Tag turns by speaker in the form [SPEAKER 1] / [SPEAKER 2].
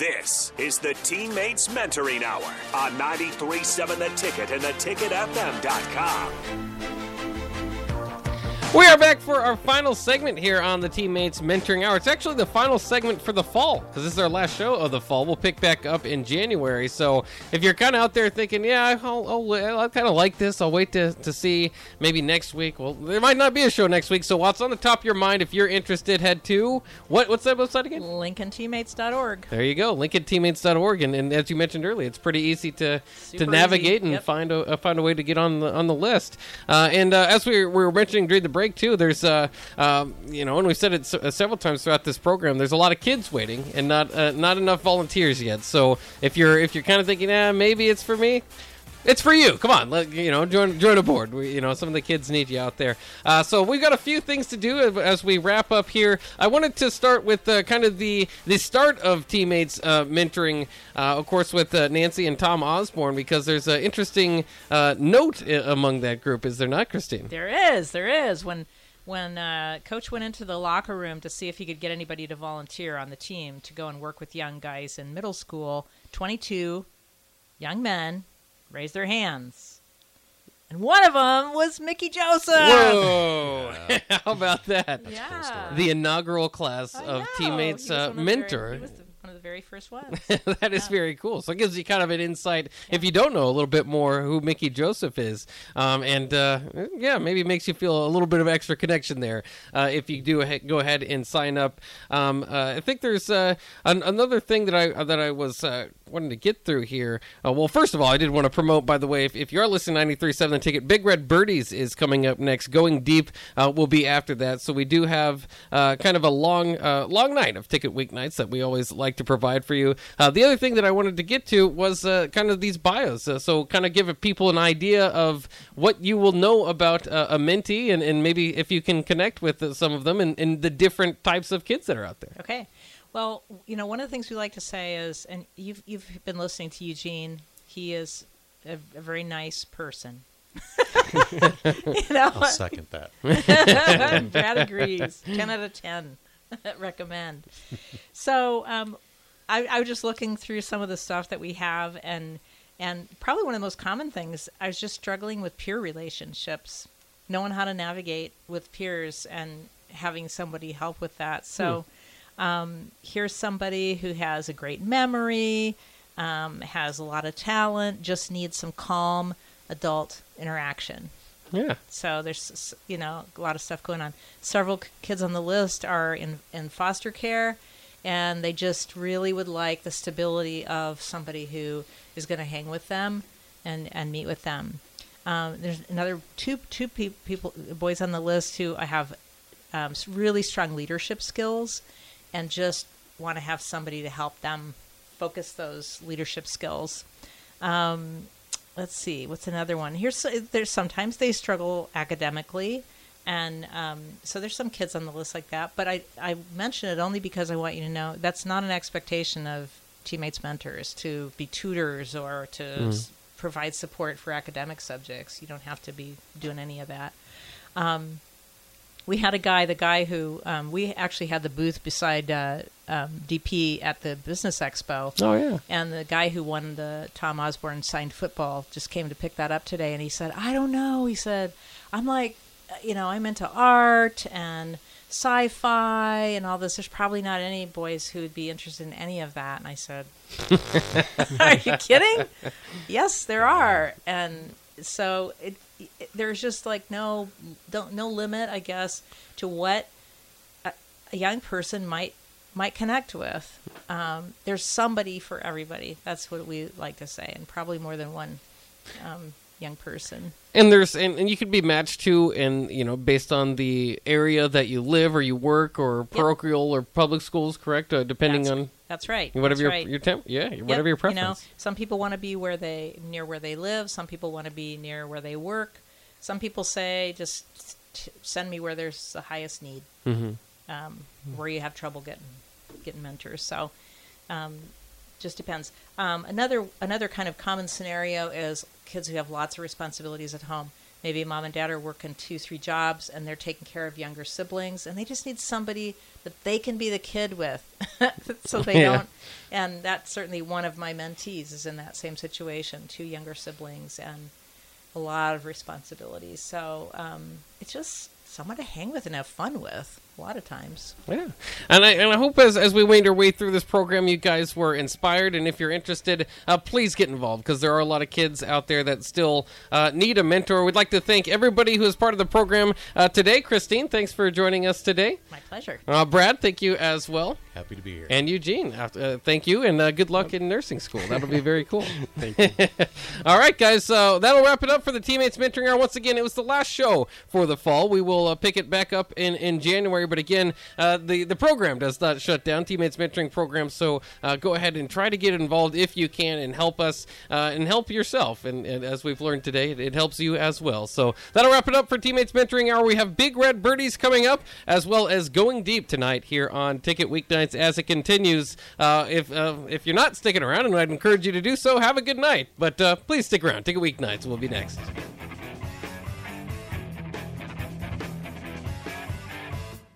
[SPEAKER 1] This is the Teammates Mentoring Hour on 93.7 The Ticket and theticketfm.com.
[SPEAKER 2] We are back for our final segment here on the Teammates Mentoring Hour. It's actually the final segment for the fall because this is our last show of the fall. We'll pick back up in January. So if you're kind of out there thinking, yeah, I'll, I'll, I'll kind of like this, I'll wait to, to see maybe next week. Well, there might not be a show next week. So what's on the top of your mind? If you're interested, head to what? What's that website again?
[SPEAKER 3] LincolnTeammates.org.
[SPEAKER 2] There you go, LincolnTeammates.org, and, and as you mentioned earlier, it's pretty easy to
[SPEAKER 3] Super
[SPEAKER 2] to navigate
[SPEAKER 3] easy,
[SPEAKER 2] and
[SPEAKER 3] yep.
[SPEAKER 2] find a find a way to get on the on the list. Uh, and uh, as we were, we were mentioning during the break too, there's uh, um, you know, and we've said it s- uh, several times throughout this program. There's a lot of kids waiting, and not uh, not enough volunteers yet. So if you're if you're kind of thinking, ah, maybe it's for me. It's for you. Come on, let, you know, join join aboard. We, you know, some of the kids need you out there. Uh, so we've got a few things to do as- we wrap up here. I wanted to start with uh, kind of the the start of teammates uh, mentoring, uh, of course, with uh, Nancy and Tom Osborne, because there's an interesting uh, note among that group. Is there not, Christine?
[SPEAKER 3] There is, there is. When when uh, coach went into the locker room to see if he could get anybody to volunteer on the team to go and work with young guys in middle school, 22 young men raised their hands. And one of them was Mickey Joseph.
[SPEAKER 2] Whoa! How about that?
[SPEAKER 3] Yeah.
[SPEAKER 2] The inaugural class
[SPEAKER 3] I
[SPEAKER 2] of
[SPEAKER 3] know.
[SPEAKER 2] teammates
[SPEAKER 3] He was
[SPEAKER 2] uh,
[SPEAKER 3] one of
[SPEAKER 2] mentor.
[SPEAKER 3] Very, very first ones.
[SPEAKER 2] that is very cool. So it gives you kind of an insight, if you don't know a little bit more, who Mickey Joseph is, um, and uh, yeah, maybe it makes you feel a little bit of extra connection there uh, if you do ha- go ahead and sign up. Um, uh, I think there's uh, an- another thing that I that I was uh, wanting to get through here. Uh, well, first of all, I did want to promote, by the way, if, if you are listening to 93.7 The Ticket, Big Red Birdies is coming up next. Going Deep uh, will be after that. So we do have uh, kind of a long, uh, long night of ticket weeknights that we always like to provide for you. Uh, the other thing that I wanted to get to was uh, kind of these bios. Uh, so kind of give people an idea of what you will know about uh, a mentee and, and maybe if you can connect with uh, some of them and, and the different types of kids that are out there.
[SPEAKER 3] Okay. Well, you know, one of the things we like to say is, and you've you've been listening to Eugene. He is a, a very nice person. you know,
[SPEAKER 4] I'll second that.
[SPEAKER 3] Brad agrees. Ten out of ten. Recommend. So, um, I, I was just looking through some of the stuff that we have, and and probably one of the most common things. I was just struggling with peer relationships, knowing how to navigate with peers, and having somebody help with that. So, um, here's somebody who has a great memory, um, has a lot of talent, just needs some calm adult interaction.
[SPEAKER 2] Yeah.
[SPEAKER 3] So there's you know a lot of stuff going on. Several kids on the list are in in foster care, and they just really would like the stability of somebody who is going to hang with them and and meet with them. Um, there's another two two pe- people boys on the list who I have um, really strong leadership skills, and just want to have somebody to help them focus those leadership skills Um, let's see what's another one here's there's sometimes they struggle academically and um, so there's some kids on the list like that but I, I mention it only because i want you to know that's not an expectation of teammates mentors to be tutors or to s- provide support for academic subjects you don't have to be doing any of that um, we had a guy, the guy who um, we actually had the booth beside uh, um, DP at the Business Expo.
[SPEAKER 2] Oh, yeah.
[SPEAKER 3] And the guy who won the Tom Osborne signed football just came to pick that up today, and he said, "I don't know." He said, "I'm like, you know, I'm into art and sci-fi and all this. There's probably not any boys who would be interested in any of that." And I said, "Are you kidding?" yes, there are, and so it, it there's just like no don't no limit, I guess, to what a, a young person might might connect with. Um, there's somebody for everybody. That's what we like to say, and probably more than one um, young person.
[SPEAKER 2] And there's and, and you could be matched to and you know based on the area that you live or you work or parochial or public schools, correct? Uh, depending
[SPEAKER 3] That's,
[SPEAKER 2] on
[SPEAKER 3] that's right.
[SPEAKER 2] whatever
[SPEAKER 3] that's
[SPEAKER 2] your
[SPEAKER 3] right.
[SPEAKER 2] your temp, yeah,
[SPEAKER 3] Yep,
[SPEAKER 2] whatever your
[SPEAKER 3] You
[SPEAKER 2] preference.
[SPEAKER 3] know, some people want to be where they near where they live. Some people want to be near where they work. Some people say just t- send me where there's the highest need,
[SPEAKER 2] Mhm.
[SPEAKER 3] um, where you have trouble getting getting mentors. So, um, just depends. Um, another another kind of common scenario is kids who have lots of responsibilities at home. maybe mom and dad are working two, three jobs and they're taking care of younger siblings and they just need somebody that they can be the kid with so they
[SPEAKER 2] Yeah.
[SPEAKER 3] don't. And that's certainly one of my mentees is in that same situation two younger siblings and a lot of responsibilities. So um, it's just someone to hang with and have fun with a lot of times.
[SPEAKER 2] Yeah, and I and I hope as as we wind our way through this program, you guys were inspired. And if you're interested, uh, please get involved because there are a lot of kids out there that still uh, need a mentor. We'd like to thank everybody who is part of the program uh, today. Christine, thanks for joining us today.
[SPEAKER 3] My pleasure.
[SPEAKER 2] Uh, Brad, thank you as well.
[SPEAKER 4] Happy to be here.
[SPEAKER 2] And Eugene, uh, thank you, and uh, good luck in nursing school. That'll be very cool.
[SPEAKER 4] Thank you.
[SPEAKER 2] All right, guys. So that'll wrap it up for the Teammates Mentoring Hour. Once again, it was the last show for the fall. We will uh, pick it back up in, in January. But again, uh, the the program does not shut down. Teammates Mentoring Program. So uh, go ahead and try to get involved if you can, and help us uh, and help yourself. And, and as we've learned today, it, it helps you as well. So that'll wrap it up for Teammates Mentoring Hour. We have Big Red Birdies coming up, as well as Going Deep tonight here on Ticket Weeknights as it continues. Uh, if uh, if you're not sticking around, and I'd encourage you to do so, have a good night. But please stick around. Ticket Weeknights will be next.